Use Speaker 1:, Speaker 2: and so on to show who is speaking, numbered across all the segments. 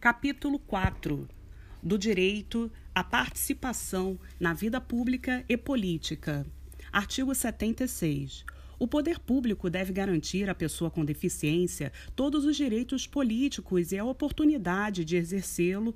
Speaker 1: Capítulo 4 do direito à participação na vida pública e política. Artigo 76. O poder público deve garantir à pessoa com deficiência todos os direitos políticos e a oportunidade de exercê-lo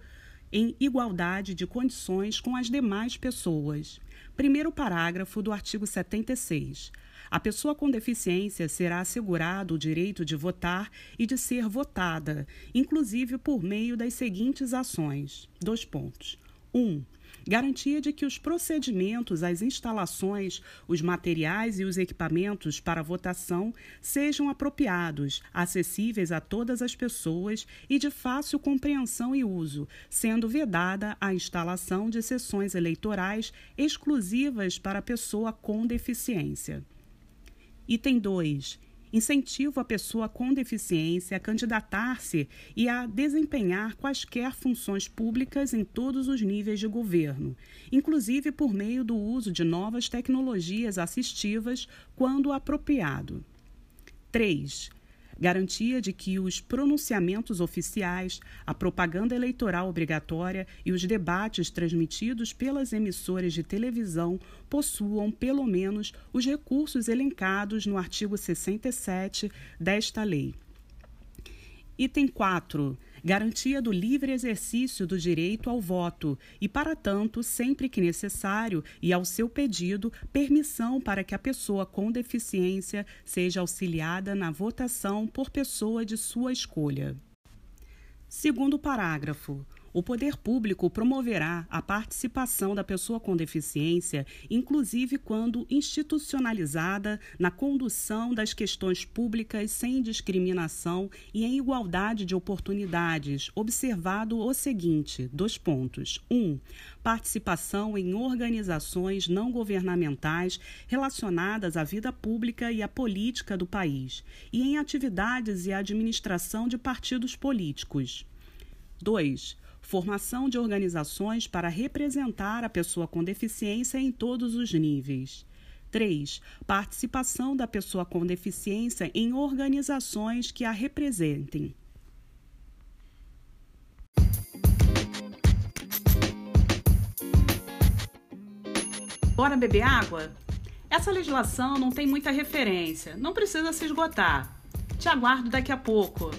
Speaker 1: em igualdade de condições com as demais pessoas. Primeiro parágrafo do artigo 76. A pessoa com deficiência será assegurado o direito de votar e de ser votada, inclusive por meio das seguintes ações. Dois pontos. 1. Um, garantia de que os procedimentos, as instalações, os materiais e os equipamentos para votação sejam apropriados, acessíveis a todas as pessoas e de fácil compreensão e uso, sendo vedada a instalação de sessões eleitorais exclusivas para pessoa com deficiência. Item 2 incentivo a pessoa com deficiência a candidatar-se e a desempenhar quaisquer funções públicas em todos os níveis de governo, inclusive por meio do uso de novas tecnologias assistivas, quando apropriado. 3 garantia de que os pronunciamentos oficiais, a propaganda eleitoral obrigatória e os debates transmitidos pelas emissoras de televisão possuam, pelo menos, os recursos elencados no artigo 67 desta lei. Item 4 garantia do livre exercício do direito ao voto e, para tanto, sempre que necessário e ao seu pedido, permissão para que a pessoa com deficiência seja auxiliada na votação por pessoa de sua escolha. Segundo parágrafo. O poder público promoverá a participação da pessoa com deficiência, inclusive quando institucionalizada, na condução das questões públicas sem discriminação e em igualdade de oportunidades, observado o seguinte: dois pontos. 1. Um, participação em organizações não governamentais relacionadas à vida pública e à política do país, e em atividades e administração de partidos políticos. 2 formação de organizações para representar a pessoa com deficiência em todos os níveis. 3. Participação da pessoa com deficiência em organizações que a representem. Bora beber água? Essa legislação não tem muita referência, não precisa se esgotar. Te aguardo daqui a pouco.